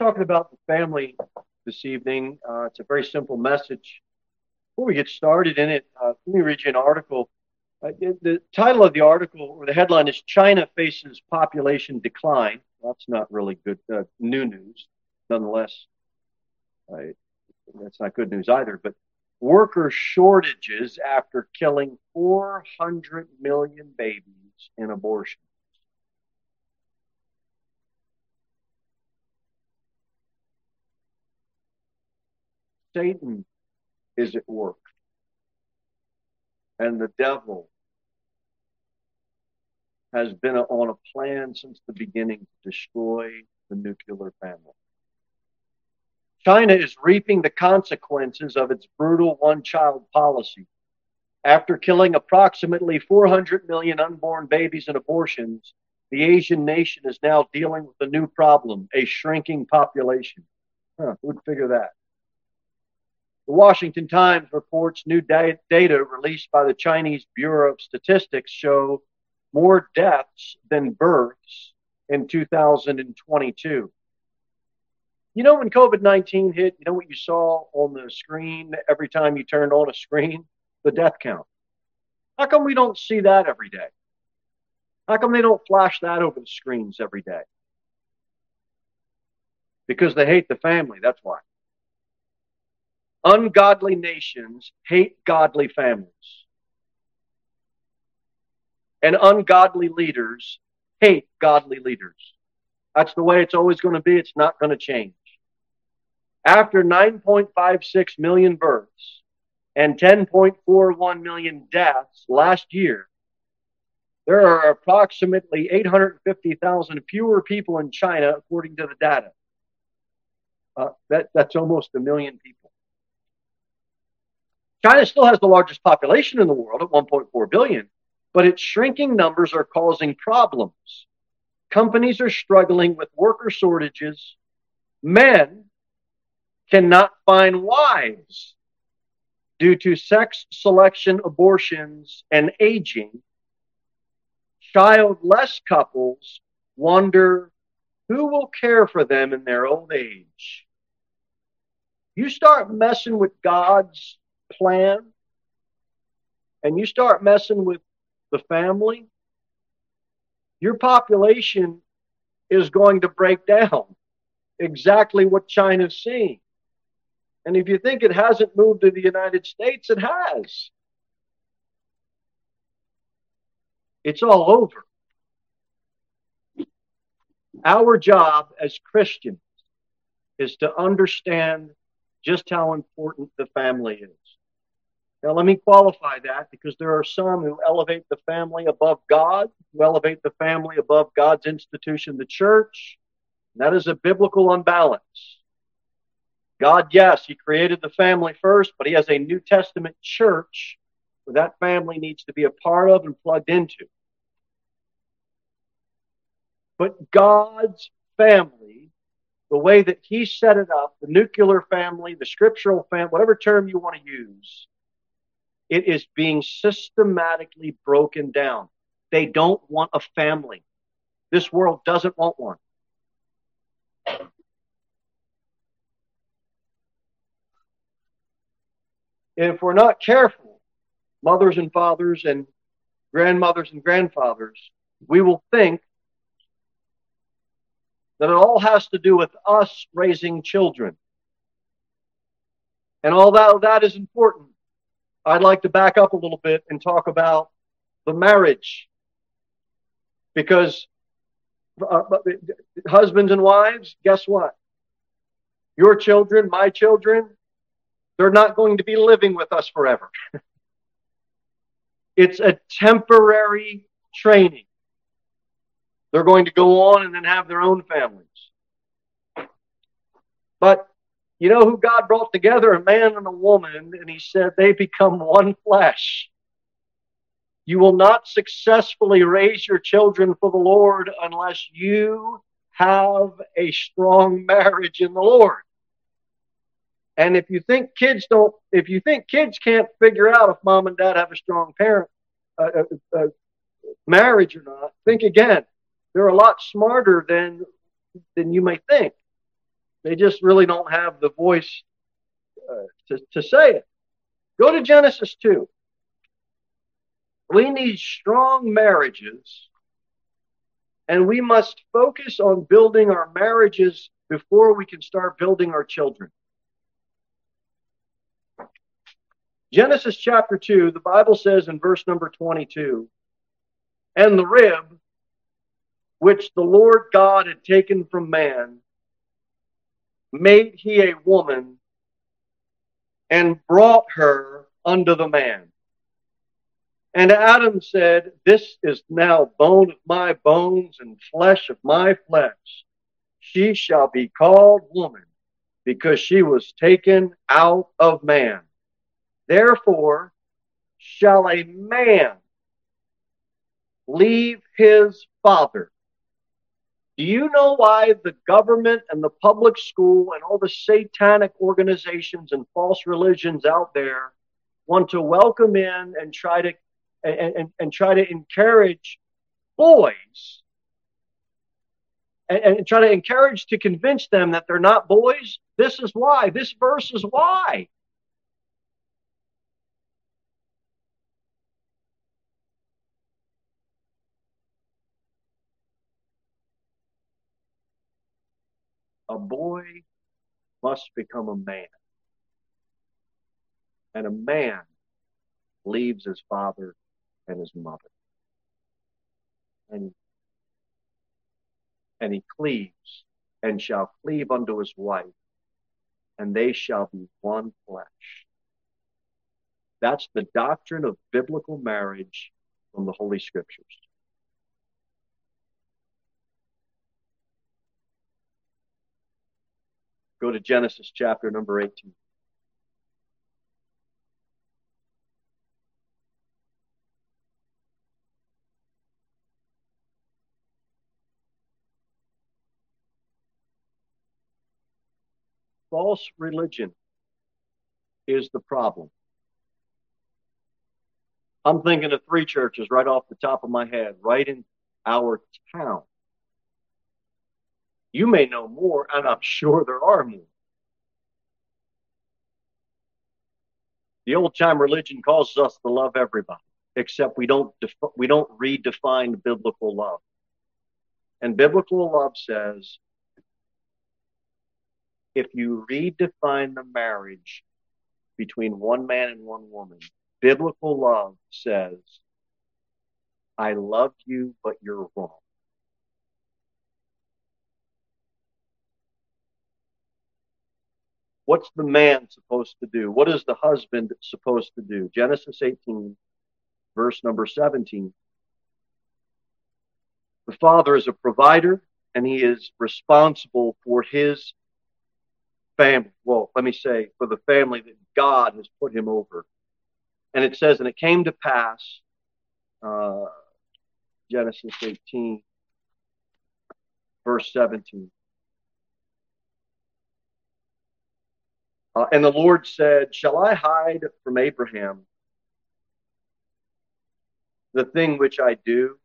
talking about the family this evening. Uh, it's a very simple message. Before we get started in it, uh, let me read you an article. Uh, the title of the article, or the headline, is China Faces Population Decline. That's not really good uh, new news. Nonetheless, that's not good news either. But worker shortages after killing 400 million babies in abortion. Satan is at work. And the devil has been on a plan since the beginning to destroy the nuclear family. China is reaping the consequences of its brutal one child policy. After killing approximately 400 million unborn babies in abortions, the Asian nation is now dealing with a new problem a shrinking population. Huh, who'd figure that? The Washington Times reports new da- data released by the Chinese Bureau of Statistics show more deaths than births in 2022. You know, when COVID 19 hit, you know what you saw on the screen every time you turned on a screen? The death count. How come we don't see that every day? How come they don't flash that over the screens every day? Because they hate the family, that's why. Ungodly nations hate godly families. And ungodly leaders hate godly leaders. That's the way it's always going to be. It's not going to change. After 9.56 million births and 10.41 million deaths last year, there are approximately 850,000 fewer people in China, according to the data. Uh, that, that's almost a million people. China still has the largest population in the world at 1.4 billion, but its shrinking numbers are causing problems. Companies are struggling with worker shortages. Men cannot find wives due to sex selection abortions and aging. Childless couples wonder who will care for them in their old age. You start messing with God's plan and you start messing with the family, your population is going to break down. Exactly what China's seeing. And if you think it hasn't moved to the United States, it has. It's all over. Our job as Christians is to understand just how important the family is. Now, let me qualify that because there are some who elevate the family above God, who elevate the family above God's institution, the church. That is a biblical unbalance. God, yes, He created the family first, but He has a New Testament church where that family needs to be a part of and plugged into. But God's family, the way that He set it up, the nuclear family, the scriptural family, whatever term you want to use, it is being systematically broken down. They don't want a family. This world doesn't want one. If we're not careful, mothers and fathers and grandmothers and grandfathers, we will think that it all has to do with us raising children. And although that is important, I'd like to back up a little bit and talk about the marriage. Because uh, husbands and wives, guess what? Your children, my children, they're not going to be living with us forever. it's a temporary training. They're going to go on and then have their own families. But you know who God brought together? A man and a woman, and he said they become one flesh. You will not successfully raise your children for the Lord unless you have a strong marriage in the Lord. And if you think kids don't, if you think kids can't figure out if mom and dad have a strong parent uh, uh, uh, marriage or not, think again. They're a lot smarter than than you may think. They just really don't have the voice uh, to, to say it. Go to Genesis 2. We need strong marriages, and we must focus on building our marriages before we can start building our children. Genesis chapter 2, the Bible says in verse number 22 And the rib which the Lord God had taken from man, made he a woman and brought her unto the man. And Adam said, This is now bone of my bones and flesh of my flesh. She shall be called woman because she was taken out of man. Therefore shall a man leave his father do you know why the government and the public school and all the satanic organizations and false religions out there want to welcome in and try to and, and, and try to encourage boys and, and try to encourage to convince them that they're not boys? This is why. This verse is why. A boy must become a man. And a man leaves his father and his mother. And, and he cleaves and shall cleave unto his wife, and they shall be one flesh. That's the doctrine of biblical marriage from the Holy Scriptures. Go to Genesis chapter number 18. False religion is the problem. I'm thinking of three churches right off the top of my head, right in our town. You may know more, and I'm sure there are more. The old time religion causes us to love everybody, except we don't we don't redefine biblical love. And biblical love says if you redefine the marriage between one man and one woman, biblical love says, I love you, but you're wrong. What's the man supposed to do? What is the husband supposed to do? Genesis 18, verse number 17. The father is a provider and he is responsible for his family. Well, let me say, for the family that God has put him over. And it says, and it came to pass, uh, Genesis 18, verse 17. Uh, and the Lord said, Shall I hide from Abraham the thing which I do,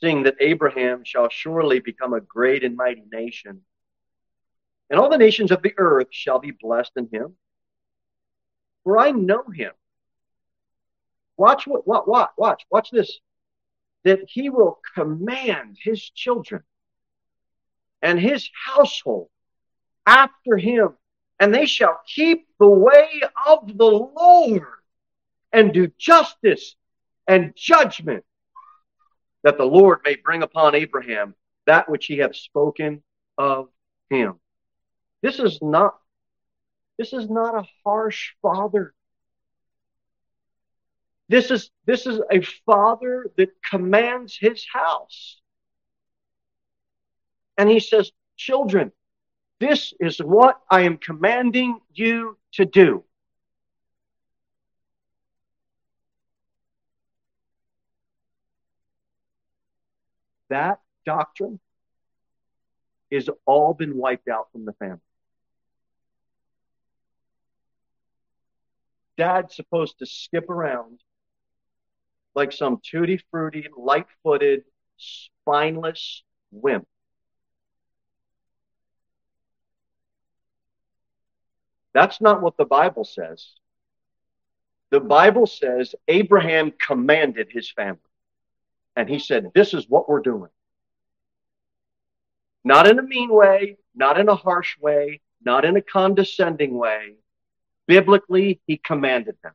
seeing that Abraham shall surely become a great and mighty nation, and all the nations of the earth shall be blessed in him? For I know him. Watch what, what, what, watch, watch this. That he will command his children and his household after him and they shall keep the way of the Lord and do justice and judgment, that the Lord may bring upon Abraham that which he hath spoken of him. This is not this is not a harsh father. This is this is a father that commands his house. And he says, children, this is what I am commanding you to do. That doctrine is all been wiped out from the family. Dad's supposed to skip around like some tutti frutti, light footed, spineless wimp. That's not what the Bible says. The Bible says Abraham commanded his family. And he said, This is what we're doing. Not in a mean way, not in a harsh way, not in a condescending way. Biblically, he commanded them.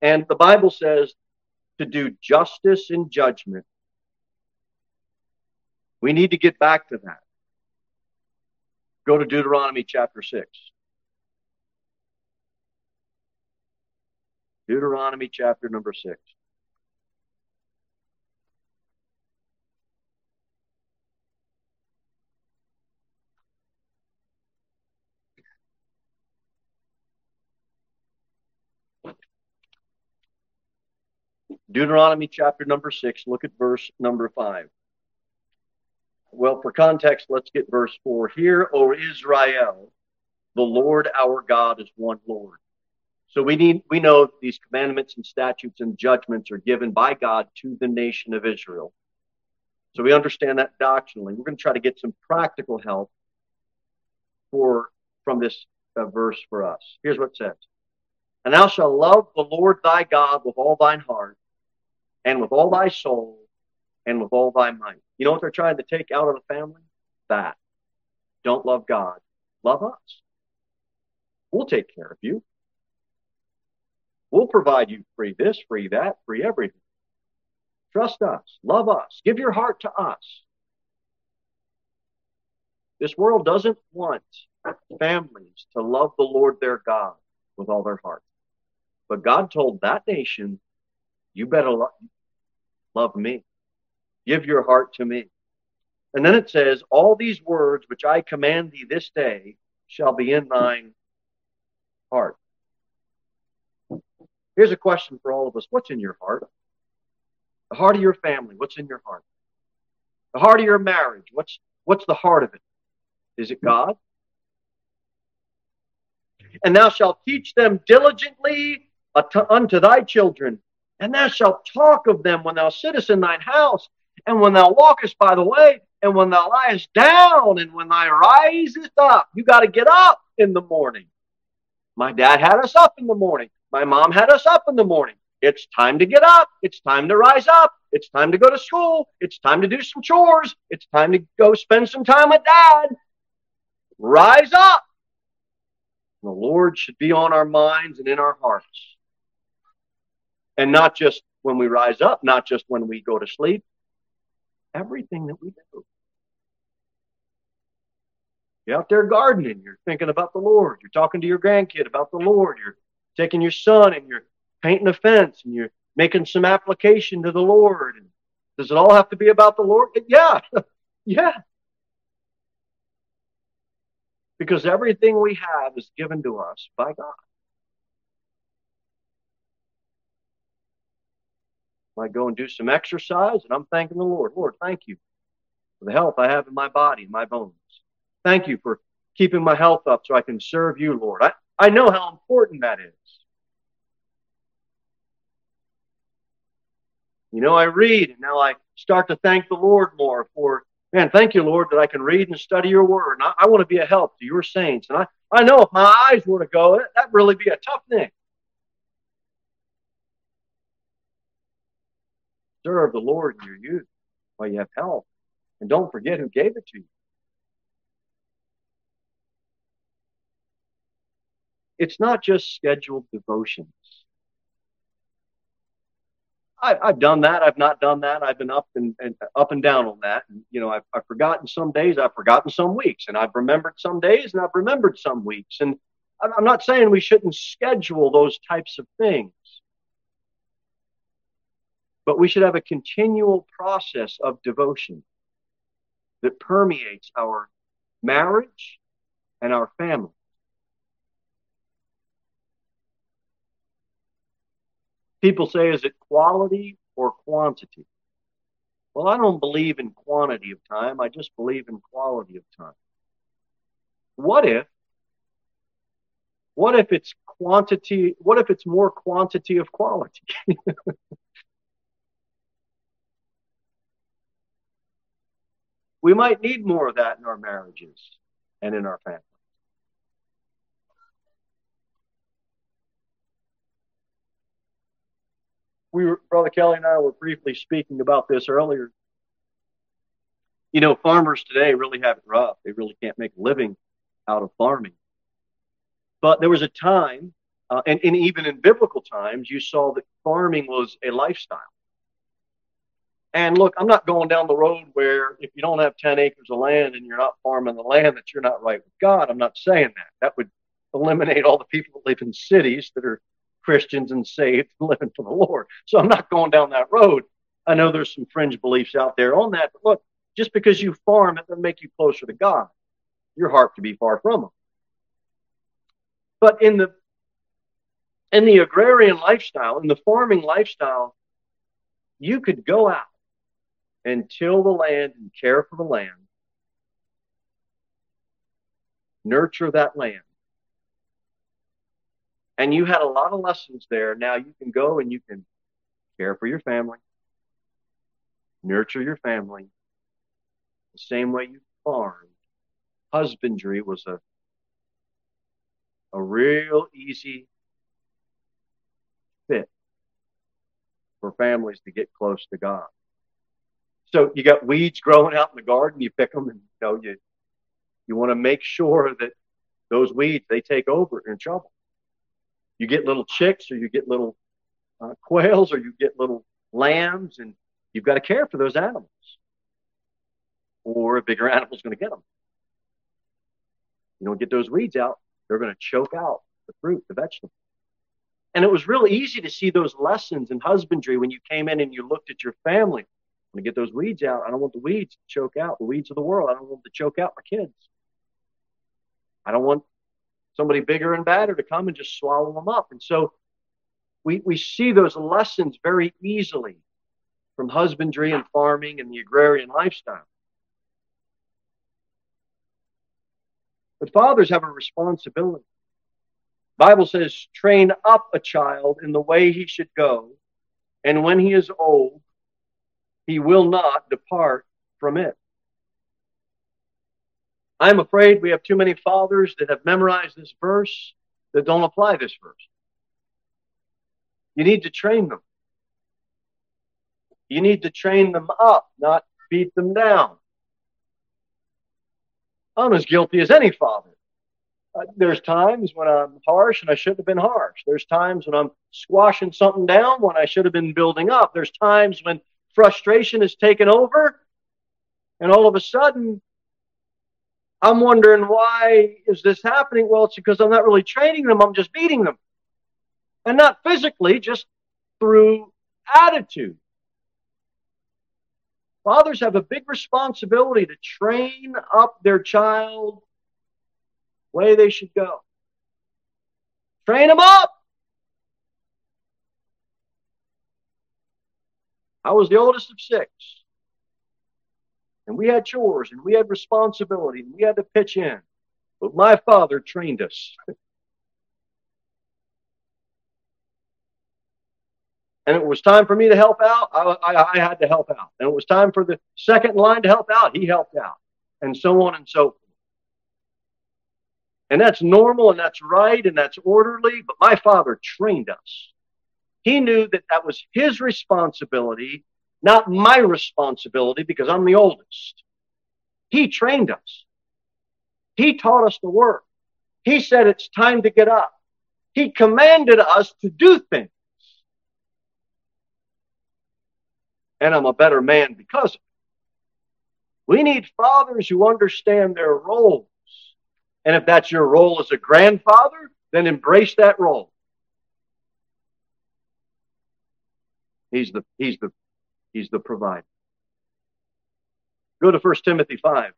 And the Bible says to do justice and judgment. We need to get back to that. Go to Deuteronomy chapter 6. Deuteronomy chapter number 6. Deuteronomy chapter number 6, look at verse number 5. Well, for context, let's get verse 4. Hear, O Israel, the Lord our God is one Lord. So we need we know these commandments and statutes and judgments are given by God to the nation of Israel. So we understand that doctrinally. We're going to try to get some practical help for from this uh, verse for us. Here's what it says. And thou shalt love the Lord thy God with all thine heart and with all thy soul and with all thy might. You know what they're trying to take out of the family? That. Don't love God. Love us. We'll take care of you. We'll provide you free this, free that, free everything. Trust us. Love us. Give your heart to us. This world doesn't want families to love the Lord their God with all their heart. But God told that nation, you better lo- love me. Give your heart to me. And then it says, All these words which I command thee this day shall be in thine heart. Here's a question for all of us What's in your heart? The heart of your family, what's in your heart? The heart of your marriage, what's, what's the heart of it? Is it God? And thou shalt teach them diligently unto thy children, and thou shalt talk of them when thou sittest in thine house, and when thou walkest by the way, and when thou liest down, and when thou risest up. You got to get up in the morning. My dad had us up in the morning. My mom had us up in the morning. It's time to get up. It's time to rise up. It's time to go to school. It's time to do some chores. It's time to go spend some time with dad. Rise up. The Lord should be on our minds and in our hearts. And not just when we rise up, not just when we go to sleep, everything that we do. You're out there gardening, you're thinking about the Lord. You're talking to your grandkid about the Lord. You're taking your son and you're painting a fence and you're making some application to the Lord. And does it all have to be about the Lord? Yeah. yeah. Because everything we have is given to us by God. I go and do some exercise and I'm thanking the Lord. Lord, thank you for the health I have in my body, my bones. Thank you for keeping my health up so I can serve you, Lord. I, I know how important that is. You know, I read and now I start to thank the Lord more for, man, thank you, Lord, that I can read and study your word. And I, I want to be a help to your saints. And I, I know if my eyes were to go, that'd really be a tough thing. Serve the Lord in your youth while you have health. And don't forget who gave it to you. It's not just scheduled devotions. I, have done that. I've not done that. I've been up and, and up and down on that. And, you know, I've, I've forgotten some days. I've forgotten some weeks, and I've remembered some days, and I've remembered some weeks. And I'm not saying we shouldn't schedule those types of things, but we should have a continual process of devotion that permeates our marriage and our family. People say, is it quality or quantity? Well, I don't believe in quantity of time. I just believe in quality of time. What if, what if it's quantity, what if it's more quantity of quality? we might need more of that in our marriages and in our families. We were, Brother Kelly and I were briefly speaking about this earlier. You know, farmers today really have it rough. They really can't make a living out of farming. But there was a time, uh, and, and even in biblical times, you saw that farming was a lifestyle. And look, I'm not going down the road where if you don't have 10 acres of land and you're not farming the land, that you're not right with God. I'm not saying that. That would eliminate all the people that live in cities that are Christians and saved and living for the Lord. So I'm not going down that road. I know there's some fringe beliefs out there on that, but look, just because you farm, it doesn't make you closer to God. Your heart can be far from Him. But in the in the agrarian lifestyle, in the farming lifestyle, you could go out and till the land and care for the land, nurture that land. And you had a lot of lessons there. Now you can go and you can care for your family, nurture your family, the same way you farmed. Husbandry was a a real easy fit for families to get close to God. So you got weeds growing out in the garden, you pick them, and you know you you want to make sure that those weeds they take over in trouble. You get little chicks, or you get little uh, quails, or you get little lambs, and you've got to care for those animals, or a bigger animal's going to get them. You don't get those weeds out, they're going to choke out the fruit, the vegetable. And it was real easy to see those lessons in husbandry when you came in and you looked at your family i'm going to get those weeds out. I don't want the weeds to choke out the weeds of the world. I don't want to choke out my kids. I don't want somebody bigger and badder to come and just swallow them up. And so we, we see those lessons very easily from husbandry and farming and the agrarian lifestyle. But fathers have a responsibility. Bible says, train up a child in the way he should go, and when he is old, he will not depart from it. I'm afraid we have too many fathers that have memorized this verse that don't apply this verse. You need to train them. You need to train them up, not beat them down. I'm as guilty as any father. Uh, there's times when I'm harsh and I shouldn't have been harsh. There's times when I'm squashing something down when I should have been building up. There's times when frustration has taken over and all of a sudden I'm wondering why is this happening? Well, it's because I'm not really training them. I'm just beating them. And not physically, just through attitude. Fathers have a big responsibility to train up their child the way they should go. Train them up. I was the oldest of six. And we had chores and we had responsibility and we had to pitch in. But my father trained us. and it was time for me to help out, I, I, I, had to help out. And it was time for the second in line to help out, he helped out, and so on and so forth. And that's normal and that's right and that's orderly, but my father trained us. He knew that that was his responsibility, not my responsibility because I'm the oldest. He trained us. He taught us to work. He said it's time to get up. He commanded us to do things. And I'm a better man because of it. We need fathers who understand their roles. and if that's your role as a grandfather, then embrace that role. He's the he's the he's the provider. Go to 1 Timothy 5.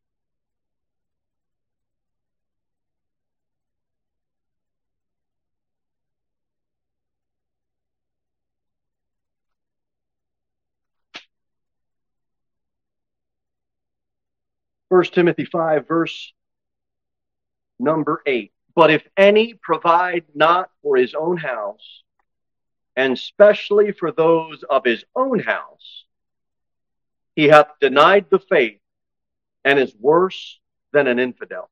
First Timothy 5, verse Number eight. But if any provide not for his own house, and specially for those of his own house, he hath denied the faith and is worse than an infidel.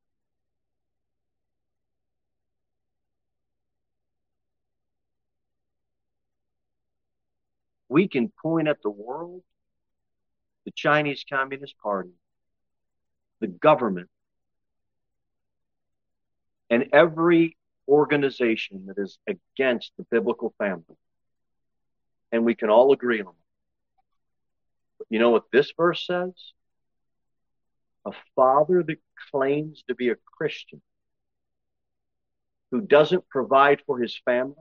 we can point at the world, the Chinese Communist Party, the government, and every organization that is against the biblical family. And we can all agree on it. You know what this verse says? A father that claims to be a Christian who doesn't provide for his family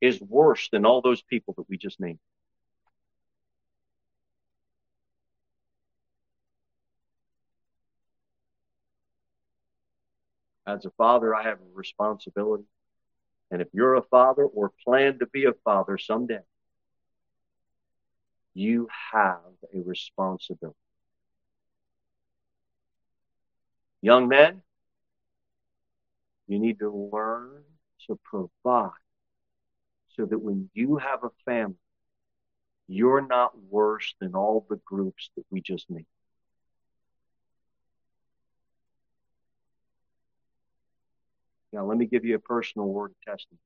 is worse than all those people that we just named. As a father, I have a responsibility. And if you're a father or plan to be a father someday, you have a responsibility. Young men, you need to learn to provide so that when you have a family, you're not worse than all the groups that we just named. Now, let me give you a personal word of testimony.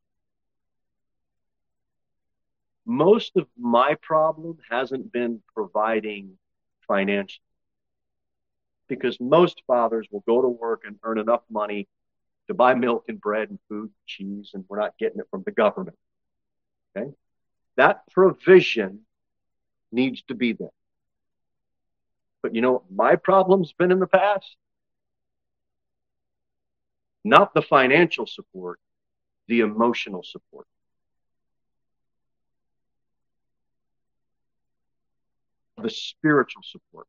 Most of my problem hasn't been providing financially because most fathers will go to work and earn enough money to buy milk and bread and food, and cheese, and we're not getting it from the government. Okay? That provision needs to be there. But you know my problem's been in the past? Not the financial support, the emotional support. The spiritual support.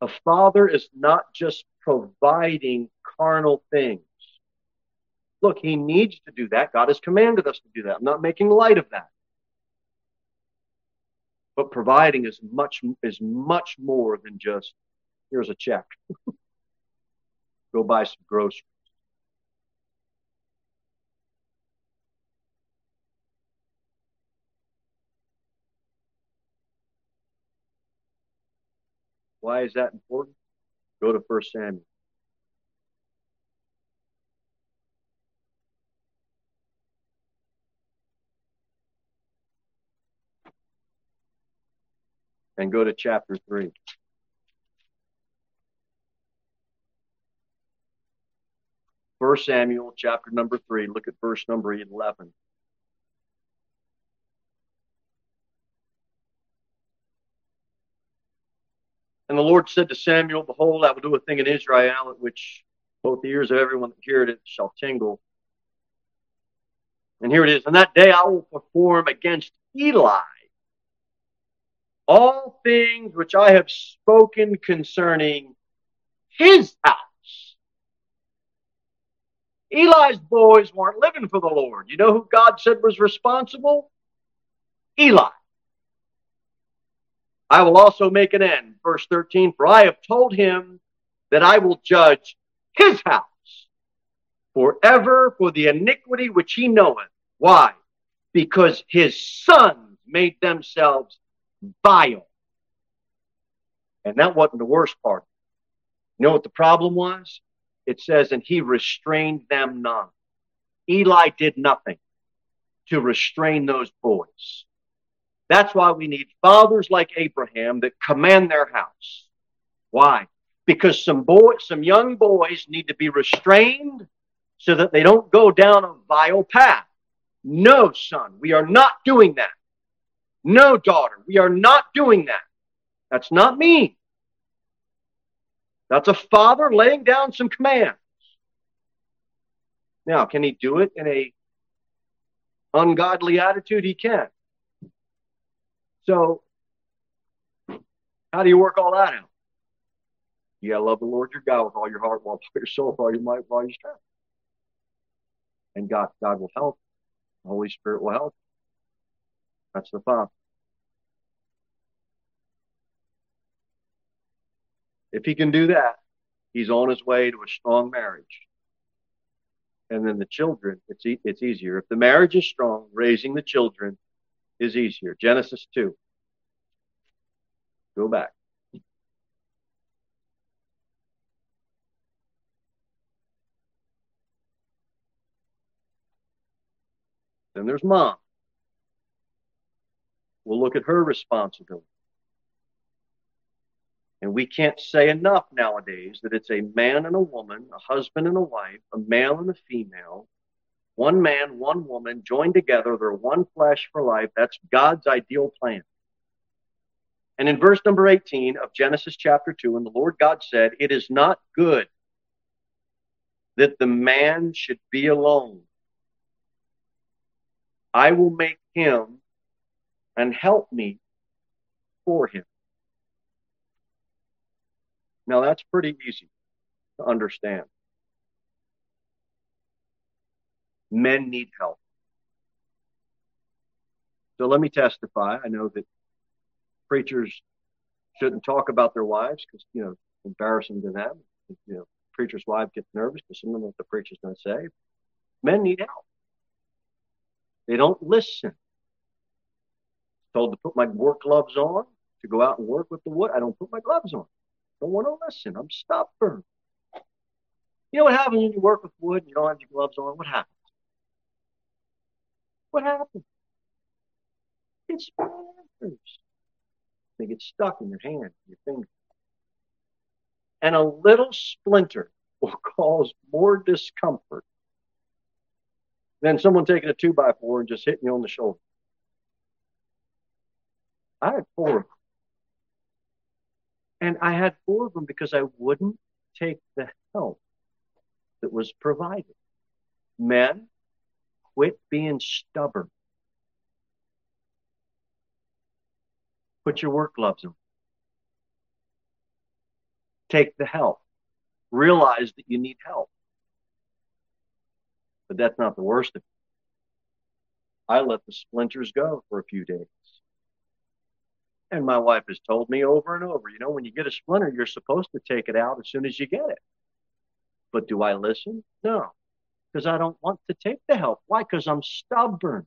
A father is not just providing carnal things. Look, he needs to do that. God has commanded us to do that. I'm not making light of that. But providing is much is much more than just here's a check. Go buy some groceries. Why is that important? Go to 1 Samuel. and go to chapter 3. First Samuel chapter number 3, look at verse number 11. And the Lord said to Samuel, Behold, I will do a thing in Israel at which both the ears of everyone that heareth it shall tingle. And here it is. On that day I will perform against Eli all things which I have spoken concerning his house. Eli's boys weren't living for the Lord. You know who God said was responsible? Eli. I will also make an end. Verse 13, for I have told him that I will judge his house forever for the iniquity which he knoweth. Why? Because his sons made themselves vile. And that wasn't the worst part. You know what the problem was? It says, and he restrained them not. Eli did nothing to restrain those boys. That's why we need fathers like Abraham that command their house. Why? Because some boys, some young boys need to be restrained so that they don't go down a vile path. No, son, we are not doing that. No, daughter, we are not doing that. That's not me. That's a father laying down some commands. Now, can he do it in a ungodly attitude? He can. So, how do you work all that out? You gotta love the Lord your God with all your heart, all your soul, all your might, all your strength. And God, God will help. The Holy Spirit will help. That's the Father. If he can do that, he's on his way to a strong marriage. And then the children, it's, e- it's easier. If the marriage is strong, raising the children is easier. Genesis 2. Go back. Then there's mom. We'll look at her responsibility. And we can't say enough nowadays that it's a man and a woman, a husband and a wife, a male and a female, one man, one woman joined together. They're one flesh for life. That's God's ideal plan. And in verse number 18 of Genesis chapter 2, and the Lord God said, It is not good that the man should be alone. I will make him and help me for him. Now that's pretty easy to understand. Men need help. So let me testify. I know that preachers shouldn't talk about their wives because, you know, embarrassing to them. You know, preacher's wife gets nervous because some of what the preacher's going to say. Men need help. They don't listen. Told to put my work gloves on to go out and work with the wood. I don't put my gloves on. Don't want to listen. I'm stubborn. You know what happens when you work with wood and you don't have your gloves on? What happens? What happens? It splinters. They get stuck in your hand, your finger. And a little splinter will cause more discomfort than someone taking a two by four and just hitting you on the shoulder. I had four of them. And I had four of them because I wouldn't take the help that was provided. Men, quit being stubborn. Put your work gloves on. Take the help. Realize that you need help. But that's not the worst of it. I let the splinters go for a few days. And my wife has told me over and over, you know, when you get a splinter, you're supposed to take it out as soon as you get it. But do I listen? No, because I don't want to take the help. Why? Because I'm stubborn.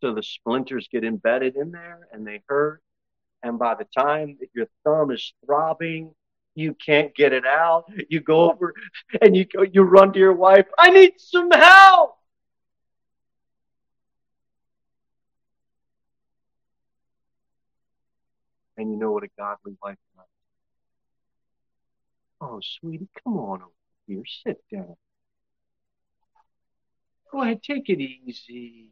So the splinters get embedded in there and they hurt. And by the time that your thumb is throbbing, you can't get it out. You go over and you go, you run to your wife. I need some help. And you know what a godly wife does? Oh, sweetie, come on over here. Sit down. Go ahead, take it easy.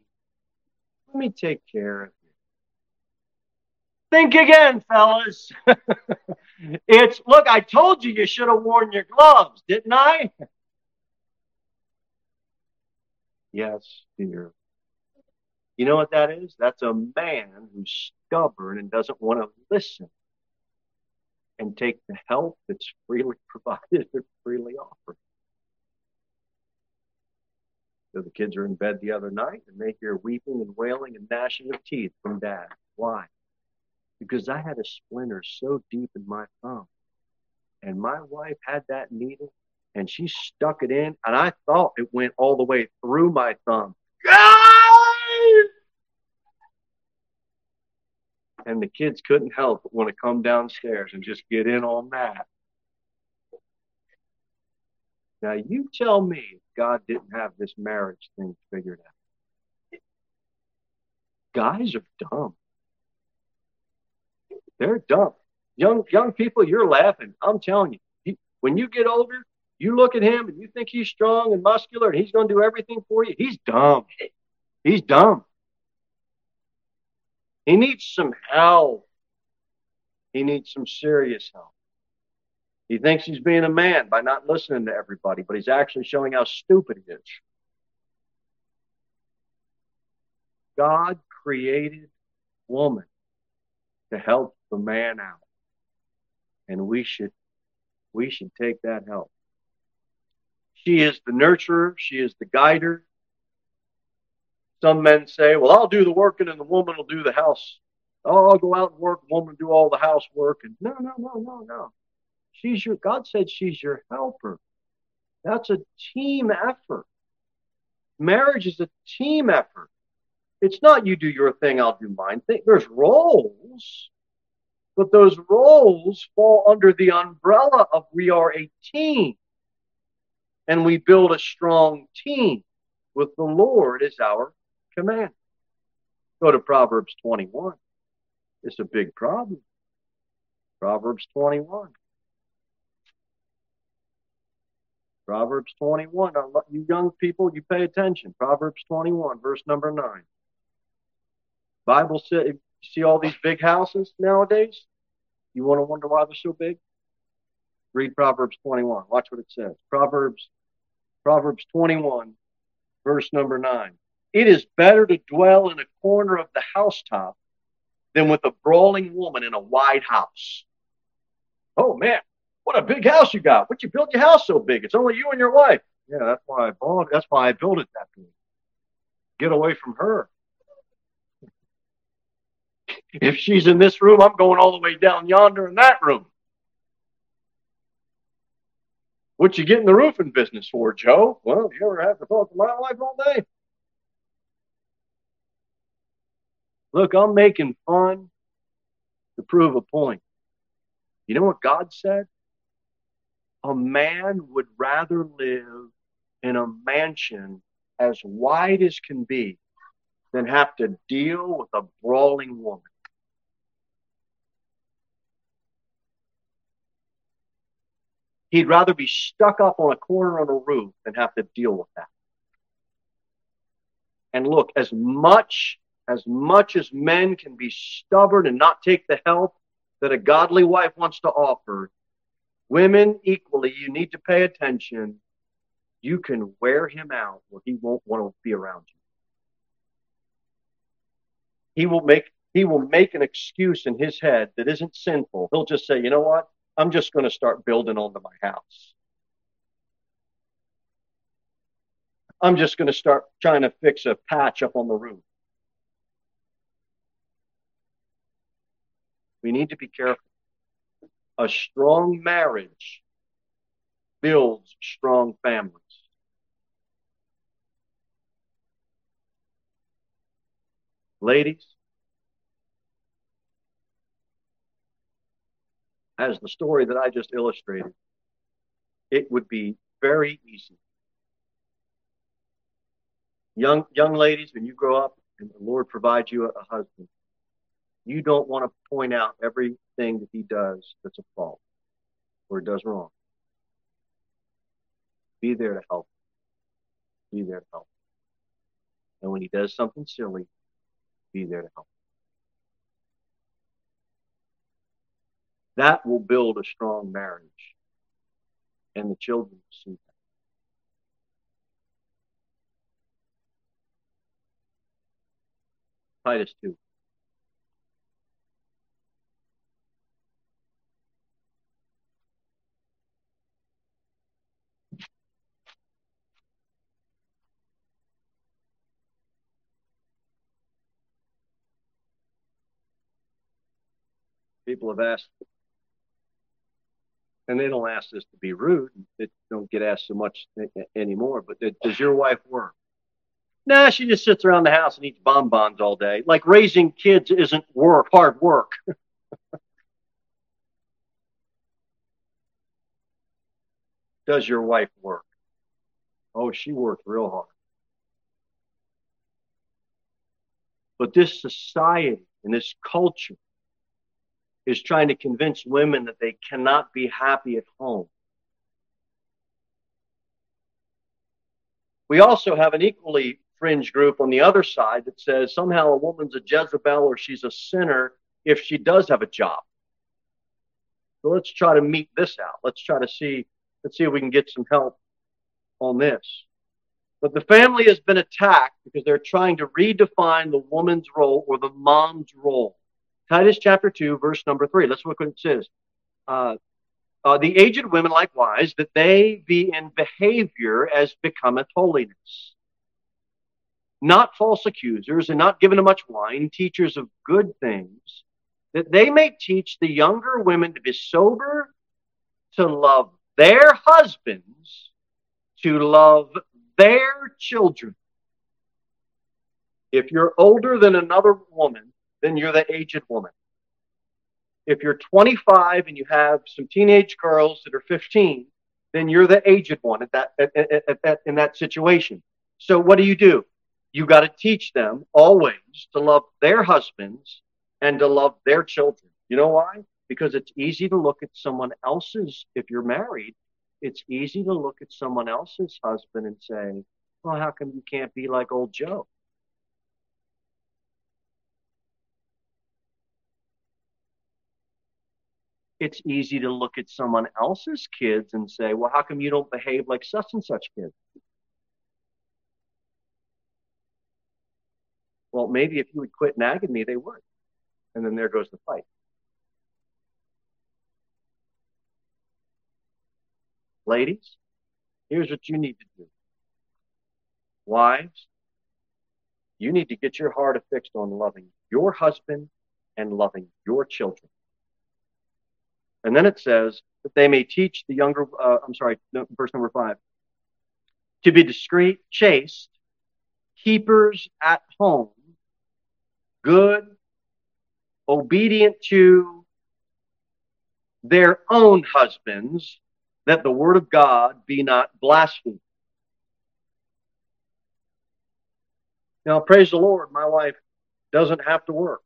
Let me take care of you. Think again, fellas. it's, look, I told you you should have worn your gloves, didn't I? yes, dear. You know what that is? That's a man who's stubborn and doesn't want to listen and take the help that's freely provided or freely offered. So the kids are in bed the other night and they hear weeping and wailing and gnashing of teeth from dad. Why? Because I had a splinter so deep in my thumb. And my wife had that needle and she stuck it in, and I thought it went all the way through my thumb. And the kids couldn't help but want to come downstairs and just get in on that. Now, you tell me God didn't have this marriage thing figured out. Guys are dumb. They're dumb. Young young people, you're laughing. I'm telling you, he, when you get older, you look at him and you think he's strong and muscular and he's going to do everything for you. He's dumb. He's dumb. He needs some help. He needs some serious help. He thinks he's being a man by not listening to everybody, but he's actually showing how stupid he is. God created woman to help the man out. And we should we should take that help. She is the nurturer, she is the guider, some men say, well, I'll do the working and the woman will do the house. Oh, I'll go out and work, woman do all the housework. And no, no, no, no, no. She's your, God said she's your helper. That's a team effort. Marriage is a team effort. It's not you do your thing, I'll do mine thing. There's roles, but those roles fall under the umbrella of we are a team and we build a strong team with the Lord as our command. Go to Proverbs 21. It's a big problem. Proverbs 21. Proverbs 21. You young people, you pay attention. Proverbs 21, verse number 9. Bible you see all these big houses nowadays? You want to wonder why they're so big? Read Proverbs 21. Watch what it says. Proverbs, Proverbs 21, verse number 9. It is better to dwell in a corner of the housetop than with a brawling woman in a wide house. Oh man, what a big house you got. What you built your house so big? It's only you and your wife. Yeah, that's why I bought it. That's why I built it that big. Get away from her. If she's in this room, I'm going all the way down yonder in that room. What you get in the roofing business for, Joe? Well, you ever have to talk to my wife all day? Look, I'm making fun to prove a point. You know what God said? A man would rather live in a mansion as wide as can be than have to deal with a brawling woman. He'd rather be stuck up on a corner on a roof than have to deal with that. And look, as much as much as men can be stubborn and not take the help that a godly wife wants to offer, women equally, you need to pay attention. You can wear him out or he won't want to be around you. He will make he will make an excuse in his head that isn't sinful. He'll just say, you know what? I'm just going to start building onto my house. I'm just going to start trying to fix a patch up on the roof. We need to be careful. A strong marriage builds strong families. Ladies, as the story that I just illustrated, it would be very easy. Young young ladies, when you grow up and the Lord provides you a, a husband, you don't want to point out everything that he does that's a fault or does wrong. Be there to help. Be there to help. And when he does something silly, be there to help. That will build a strong marriage. And the children will see that. Titus 2. People have asked, and they don't ask this to be rude. They don't get asked so much anymore. But does your wife work? Nah, she just sits around the house and eats bonbons all day. Like raising kids isn't work, hard work. does your wife work? Oh, she worked real hard. But this society and this culture is trying to convince women that they cannot be happy at home. We also have an equally fringe group on the other side that says somehow a woman's a Jezebel or she's a sinner if she does have a job. So let's try to meet this out. Let's try to see, let's see if we can get some help on this. But the family has been attacked because they're trying to redefine the woman's role or the mom's role. Titus chapter 2, verse number 3. Let's look what it says. Uh, uh, the aged women likewise, that they be in behavior as becometh holiness. Not false accusers, and not given to much wine, teachers of good things, that they may teach the younger women to be sober, to love their husbands, to love their children. If you're older than another woman, then you're the aged woman. If you're 25 and you have some teenage girls that are 15, then you're the aged one at that, at, at, at, in that situation. So what do you do? You got to teach them always to love their husbands and to love their children. You know why? Because it's easy to look at someone else's, if you're married, it's easy to look at someone else's husband and say, well, how come you can't be like old Joe? It's easy to look at someone else's kids and say, well, how come you don't behave like such and such kids? Well, maybe if you would quit nagging me, they would. And then there goes the fight. Ladies, here's what you need to do. Wives, you need to get your heart affixed on loving your husband and loving your children. And then it says that they may teach the younger, uh, I'm sorry, verse number five, to be discreet, chaste, keepers at home, good, obedient to their own husbands, that the word of God be not blasphemed. Now, praise the Lord, my wife doesn't have to work.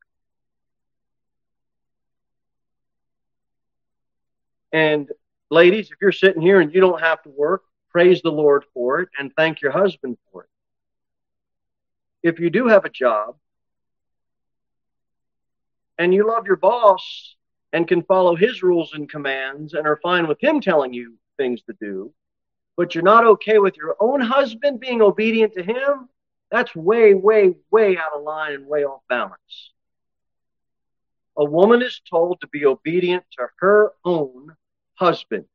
And ladies, if you're sitting here and you don't have to work, praise the Lord for it and thank your husband for it. If you do have a job and you love your boss and can follow his rules and commands and are fine with him telling you things to do, but you're not okay with your own husband being obedient to him, that's way, way, way out of line and way off balance. A woman is told to be obedient to her own husbands.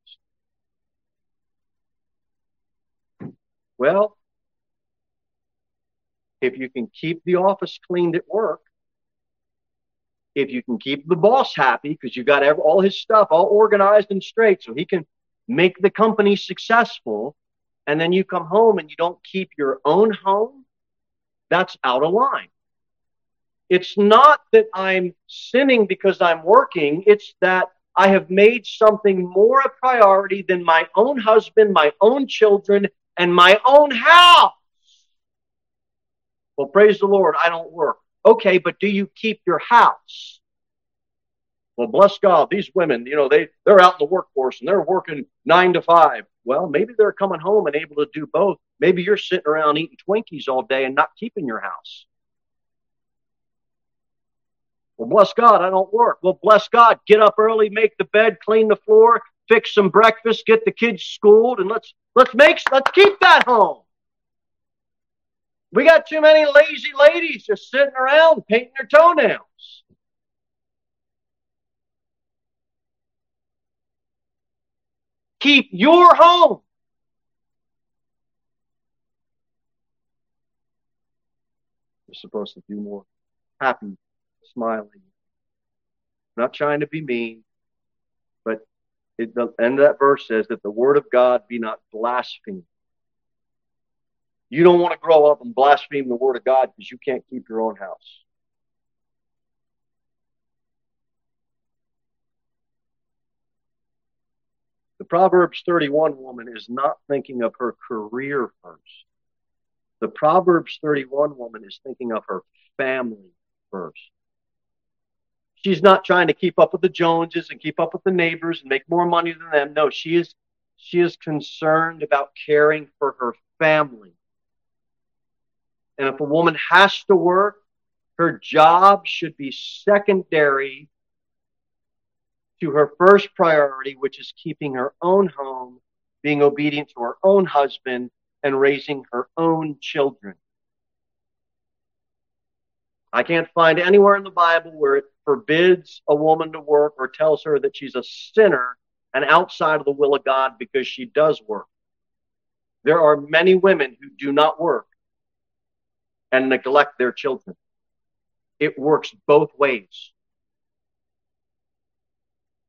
Well, if you can keep the office cleaned at work, if you can keep the boss happy because you've got all his stuff all organized and straight so he can make the company successful, and then you come home and you don't keep your own home, that's out of line. It's not that I'm sinning because I'm working, it's that I have made something more a priority than my own husband, my own children, and my own house. Well, praise the Lord, I don't work. Okay, but do you keep your house? Well, bless God, these women, you know, they, they're out in the workforce and they're working nine to five. Well, maybe they're coming home and able to do both. Maybe you're sitting around eating Twinkies all day and not keeping your house. Well, bless God, I don't work. Well, bless God, get up early, make the bed, clean the floor, fix some breakfast, get the kids schooled, and let's let's make let's keep that home. We got too many lazy ladies just sitting around painting their toenails. Keep your home. You're supposed to do more happy smiling. I'm not trying to be mean, but it, the end of that verse says that the word of God be not blasphemed. You don't want to grow up and blaspheme the word of God because you can't keep your own house. The Proverbs 31 woman is not thinking of her career first. The Proverbs 31 woman is thinking of her family first. She's not trying to keep up with the Joneses and keep up with the neighbors and make more money than them. No, she is she is concerned about caring for her family. And if a woman has to work, her job should be secondary to her first priority, which is keeping her own home, being obedient to her own husband, and raising her own children. I can't find anywhere in the Bible where it forbids a woman to work or tells her that she's a sinner and outside of the will of God because she does work. There are many women who do not work and neglect their children. It works both ways.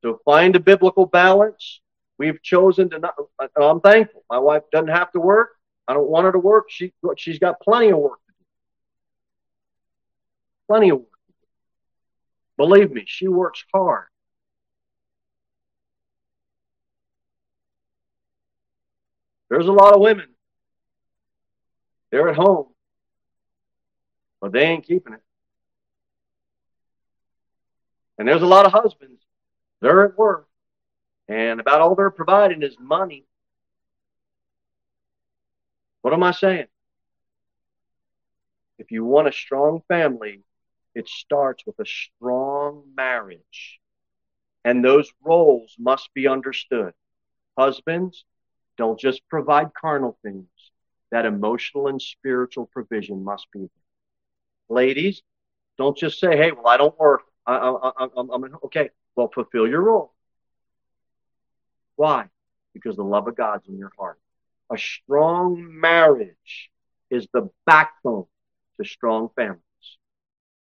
So find a biblical balance. We've chosen to not, I'm thankful. My wife doesn't have to work. I don't want her to work. She, she's got plenty of work plenty of work. Believe me, she works hard. There's a lot of women They're at home, but they ain't keeping it. And there's a lot of husbands, they're at work, and about all they're providing is money. What am I saying? If you want a strong family, it starts with a strong marriage. And those roles must be understood. Husbands, don't just provide carnal things. That emotional and spiritual provision must be there. Ladies, don't just say, hey, well, I don't work. I, I, I, I'm, I'm okay. Well, fulfill your role. Why? Because the love of God's in your heart. A strong marriage is the backbone to strong families.